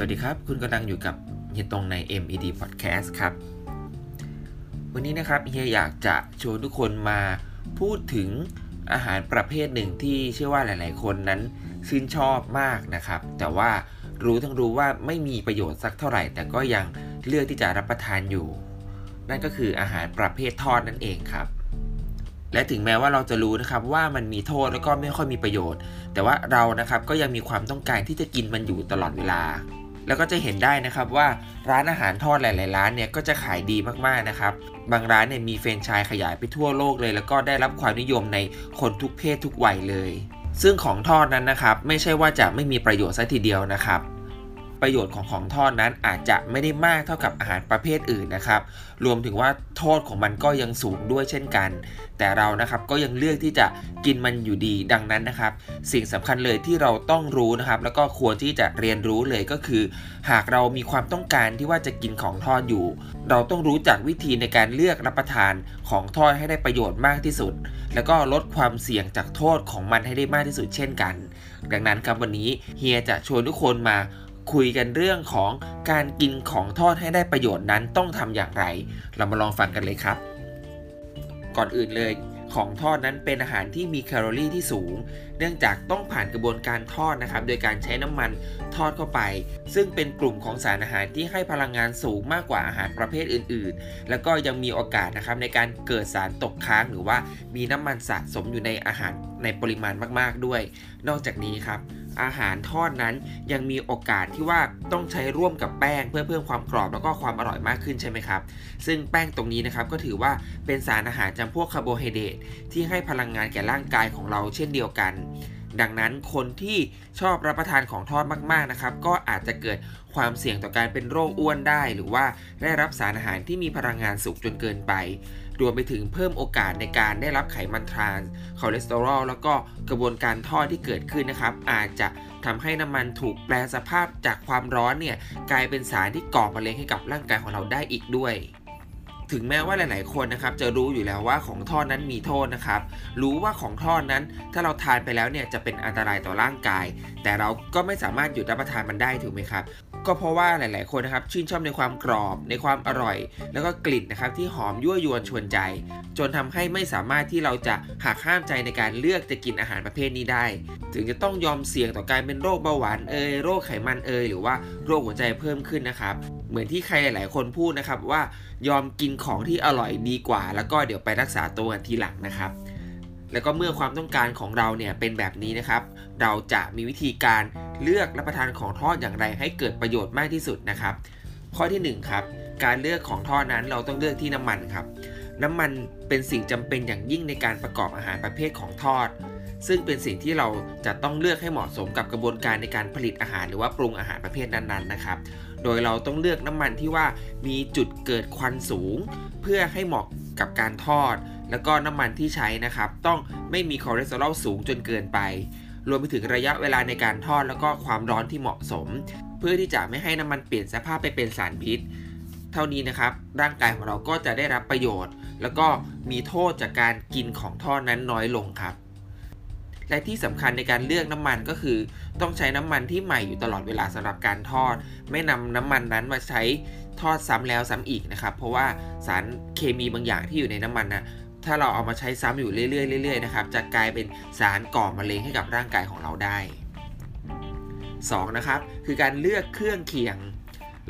สวัสดีครับ คุณกำลังอยู่กับเฮียตรงใน MED Podcast ครับ วันนี้นะครับเฮียอยากจะชวนทุกคนมาพูดถึงอาหารประเภทหนึ่งที่เชื่อว่าหลาย ๆ คนนั้นชื่นชอบมากนะครับ แต่ว่ารู้ทั้งรู้ว่าไม่มีประโยชน์สักเท่าไหร่ แต่ก็ยังเลือกที่จะรับประทานอยู่ นั่นก็คืออาหารประเภททอดนั่นเองครับ และถึงแม้ว่าเราจะรู้นะครับว่ามันมีโทษแล้วก็ไม่ค่อยมีประโยชน์ แต่ว่าเรานะครับก็ยังมีความต้องการที่จะกินมันอยู่ตลอดเวลา แล้วก็จะเห็นได้นะครับว่าร้านอาหารทอดหลาย ๆ ร้านเนี่ยก็จะขายดีมากๆนะครับ บางร้านเนี่ยมีแฟรนไชส์ขยายไปทั่วโลกเลย แล้วก็ได้รับความนิยมในคนทุกเพศทุกวัยเลย ซึ่งของทอดนั้นนะครับไม่ใช่ว่าจะไม่มีประโยชน์ซะทีเดียวนะครับ ประโยชน์ของของทอดนั้นอาจจะไม่ได้มากเท่ากับอาหารประเภทอื่นนะครับ รวมถึงว่าโทษของมันก็ยังสูงด้วยเช่นกัน แต่เรานะครับก็ยังเลือกที่จะกินมันอยู่ดีดังนั้นนะครับ สิ่งสำคัญเลยที่เราต้องรู้นะครับ แล้วก็ควรที่จะเรียนรู้เลยก็คือ หากเรามีความต้องการที่ว่าจะกินของทอดอยู่ เราต้องรู้จักวิธีในการเลือกรับประทานของทอดให้ได้ประโยชน์มากที่สุด แล้วก็ลดความเสี่ยงจากโทษของมันให้ได้มากที่สุดเช่นกัน ดังนั้นครับวันนี้เฮียจะชวนทุกคนมา คุยกันเรื่องของการกินของทอดให้ได้ประโยชน์นั้นต้องทำอย่างไร เรามาลองฟังกันเลยครับ ก่อนอื่นเลยของทอดนั้นเป็นอาหารที่มีแคลอรี่ที่สูง เนื่องจากต้องผ่านกระบวนการทอดนะครับ โดยการใช้น้ำมันทอดเข้าไป ซึ่งเป็นกลุ่มของสารอาหารที่ให้พลังงานสูงมากกว่าอาหารประเภทอื่น ๆ แล้วก็ยังมีโอกาสนะครับในการเกิดสารตกค้างหรือว่ามีน้ำมันสะสมอยู่ในอาหารในปริมาณมาก ๆ ด้วย นอกจากนี้ครับ อาหารทอดนั้นยังมีโอกาสที่ว่าต้องใช้ร่วมกับแป้งเพื่อเพิ่มความกรอบแล้วก็ความอร่อยมากขึ้นใช่ไหมครับ ซึ่งแป้งตรงนี้นะครับก็ถือว่าเป็นสารอาหารจำพวกคาร์โบไฮเดรตที่ให้พลังงานแก่ร่างกายของเราเช่นเดียวกัน ดังนั้นคนที่ชอบรับประทานของทอดมากๆนะครับ ก็อาจจะเกิดความเสี่ยงต่อการเป็นโรคอ้วนได้ หรือว่าได้รับสารอาหารที่มีพลังงานสูงจนเกินไป รวมไปถึงเพิ่มโอกาสในการได้รับไขมันทรานส์คอเลสเตอรอลแล้วก็กระบวนการทอดที่เกิดขึ้นนะครับ อาจจะทำให้น้ำมันถูกแปลสภาพจากความร้อนเนี่ยกลายเป็นสารที่ก่อมะเร็งให้กับร่างกายของเราได้อีกด้วย ถึงแม้ว่าหลาย ๆ คนนะครับจะรู้อยู่แล้วว่าของทอดนั้นมีโทษนะครับ รู้ว่าของทอดนั้นถ้าเราทานไปแล้วเนี่ยจะเป็นอันตรายต่อร่างกาย แต่เราก็ไม่สามารถหยุดรับประทานมันได้ถูกไหมครับก็เพราะว่าหลาย ๆ คนนะครับชื่นชอบในความกรอบในความอร่อย แล้วก็กลิ่นนะครับที่หอมยั่วยวนชวนใจ จนทำให้ไม่สามารถที่เราจะหักห้ามใจในการเลือกจะกินอาหารประเภทนี้ได้ ถึงจะต้องยอมเสี่ยงต่อการเป็นโรคเบาหวานเอยโรคไขมันเอยหรือว่าโรคหัวใจเพิ่มขึ้นนะครับ เหมือนที่ใครหลาย ๆ คนพูดนะครับว่ายอมกินของที่อร่อยดีกว่า แล้วก็เดี๋ยวไปรักษาตัวกันทีหลังนะครับ แล้วก็เมื่อความต้องการของเราเนี่ยเป็นแบบนี้นะครับ เราจะมีวิธีการเลือกรับประทานของทอดอย่างไร ให้เกิดประโยชน์มากที่สุดนะครับ ข้อที่1ครับการเลือกของทอดนั้นเราต้องเลือกที่น้ำมันครับ น้ำมันเป็นสิ่งจำเป็นอย่างยิ่งในการประกอบอาหารประเภทของทอด ซึ่งเป็นสิ่งที่เราจะต้องเลือกให้เหมาะสมกับกระบวนการในการผลิตอาหารหรือว่าปรุงอาหารประเภทนั้นๆนะครับ โดยเราต้องเลือกน้ำมันที่ว่ามีจุดเกิดควันสูง เพื่อให้เหมาะกับการทอด แล้วก็น้ำมันที่ใช้นะครับ ต้องไม่มีคอเลสเตอรอลสูงจนเกินไป รวมไปถึงระยะเวลาในการทอดแล้วก็ความร้อนที่เหมาะสม เพื่อที่จะไม่ให้น้ำมันเปลี่ยนสภาพไปเป็นสารพิษ เท่านี้นะครับ ร่างกายของเราก็จะได้รับประโยชน์ แล้วก็มีโทษจากการกินของทอดนั้นน้อยลงครับ และที่สำคัญในการเลือกน้ำมันก็คือ ต้องใช้น้ำมันที่ใหม่อยู่ตลอดเวลาสำหรับการทอด ไม่นำน้ำมันนั้นมาใช้ทอดซ้ำแล้วซ้ำอีกนะครับ เพราะว่าสารเคมีบางอย่างที่อยู่ในน้ำมันนะถ้าเราเอามาใช้ซ้ำอยู่เรื่อยๆเรื่อยๆนะครับจะกลายเป็นสารก่อมะเร็งให้กับร่างกายของเราได้ 2. นะครับคือการเลือกเครื่องเคียง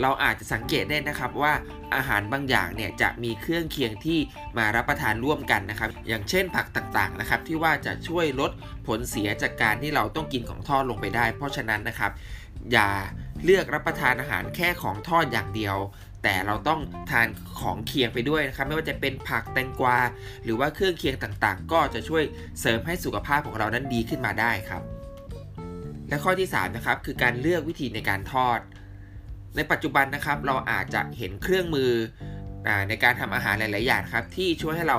เราอาจจะสังเกตได้นะครับว่าอาหารบางอย่างเนี่ยจะมีเครื่องเคียงที่มารับประทานร่วมกันนะครับ อย่างเช่นผักต่างๆนะครับที่ว่าจะช่วยลดผลเสียจากการที่เราต้องกินของทอดลงไปได้ เพราะฉะนั้นนะครับ อย่าเลือกรับประทานอาหารแค่ของทอดอย่างเดียว แต่เราต้องทานของเคียงไปด้วยนะครับ ไม่ว่าจะเป็นผักแตงกวา หรือว่าเครื่องเคียงต่างๆ ก็จะช่วยเสริมให้สุขภาพของเรานั้นดีขึ้นมาได้ครับและข้อที่3นะครับคือการเลือกวิธีในการทอด ในปัจจุบันนะครับเราอาจจะเห็นเครื่องมืออในการทำอาหารหลาย ๆ อย่างครับที่ช่วยให้เรา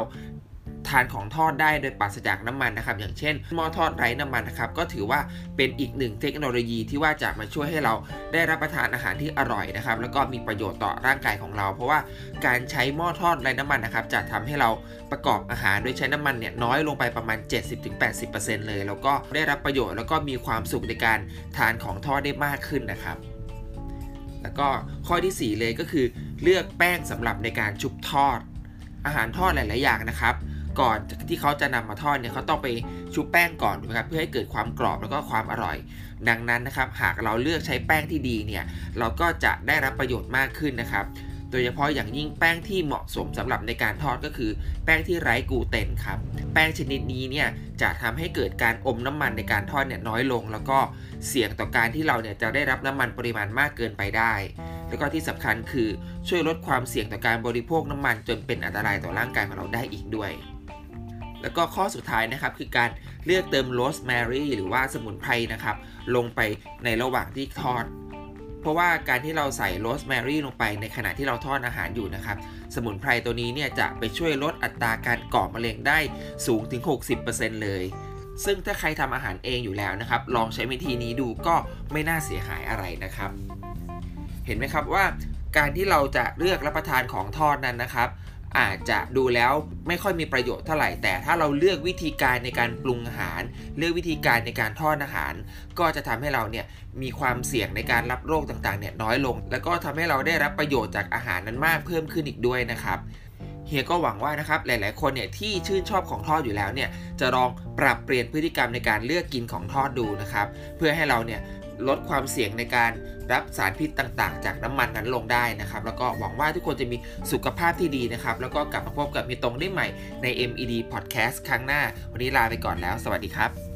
ทานของทอดได้โดยปราศจากน้ำมันนะครับ อย่างเช่นหม้อทอดไร้น้ำมันนะครับก็ถือว่าเป็นอีกหนึ่งเทคโนโลยีที่ว่าจะมาช่วยให้เราได้รับประทานอาหารที่อร่อยนะครับ แล้วก็มีประโยชน์ต่อร่างกายของเรา เพราะว่าการใช้หม้อทอดไร้น้ำมันนะครับ จะทำให้เราประกอบอาหารโดยใช้น้ำมันเนี่ยน้อยลงไปประมาณ 70-80%เลย แล้วก็ได้รับประโยชน์แล้วก็มีความสุขในการทานของทอดได้มากขึ้นนะครับ แล้วก็ข้อทีสี่ 4 เลยก็คือ เลือกแป้งสำหรับในการชุบทอด อาหารทอดหลาย ๆ อย่างนะครับ ก่อนที่เขาจะนำมาทอดเนี่ยเขาต้องไปชุบแป้งก่อนนะครับเพื่อให้เกิดความกรอบแล้วก็ความอร่อย ดังนั้นนะครับ หากเราเลือกใช้แป้งที่ดีเนี่ยเราก็จะได้รับประโยชน์มากขึ้นนะครับ โดยเฉพาะอย่างยิ่งแป้งที่เหมาะสมสำหรับในการทอดก็คือ แป้งที่ไร้กลูเตนครับ แป้งชนิดนี้เนี่ยจะทำให้เกิดการอมน้ำมันในการทอดเนี่ยน้อยลง แล้วก็เสี่ยงต่อการที่เราเนี่ยจะได้รับน้ำมันปริมาณมากเกินไปได้ แล้วก็ที่สำคัญคือช่วยลดความเสี่ยงต่อการบริโภคน้ำมันจนเป็นอันตรายต่อร่างกายของเราได้อีกด้วยแล้วก็ข้อสุดท้ายนะครับคือการเลือกเติมโรสแมรี่หรือว่าสมุนไพรนะครับ ลงไปในระหว่างที่ทอด เพราะว่าการที่เราใส่โรสแมรี่ลงไปในขณะที่เราทอดอาหารอยู่นะครับ สมุนไพรตัวนี้เนี่ยจะไปช่วยลดอัตราการก่อมะเร็งได้สูงถึง 60%เลย ซึ่งถ้าใครทำอาหารเองอยู่แล้วนะครับ ลองใช้วิธีนี้ดูก็ไม่น่าเสียหายอะไรนะครับ เห็นไหมครับว่าการที่เราจะเลือกรับประทานของทอดนั้นนะครับ อาจจะดูแล้วไม่ค่อยมีประโยชน์เท่าไหร่ แต่ถ้าเราเลือกวิธีการในการปรุงอาหาร เลือกวิธีการในการทอดอาหาร ก็จะทำให้เราเนี่ยมีความเสี่ยงในการรับโรคต่างๆเนี่ยน้อยลง แล้วก็ทำให้เราได้รับประโยชน์จากอาหารนั้นมากเพิ่มขึ้นอีกด้วยนะครับเฮียก็หวังว่านะครับหลาย ๆ คนเนี่ยที่ชื่นชอบของทอดอยู่แล้วเนี่ยจะลองปรับเปลี่ยนพฤติกรรมในการเลือกกินของทอดดูนะครับเพื่อให้เราเนี่ย ลดความเสี่ยงในการรับสารพิษต่างๆ จากน้ำมันนั้นลงได้นะครับ แล้วก็หวังว่าทุกคนจะมีสุขภาพที่ดีนะครับ แล้วก็กลับมาพบกับมีตรงได้ใหม่ใน MED Podcast ครั้งหน้า วันนี้ลาไปก่อนแล้ว สวัสดีครับ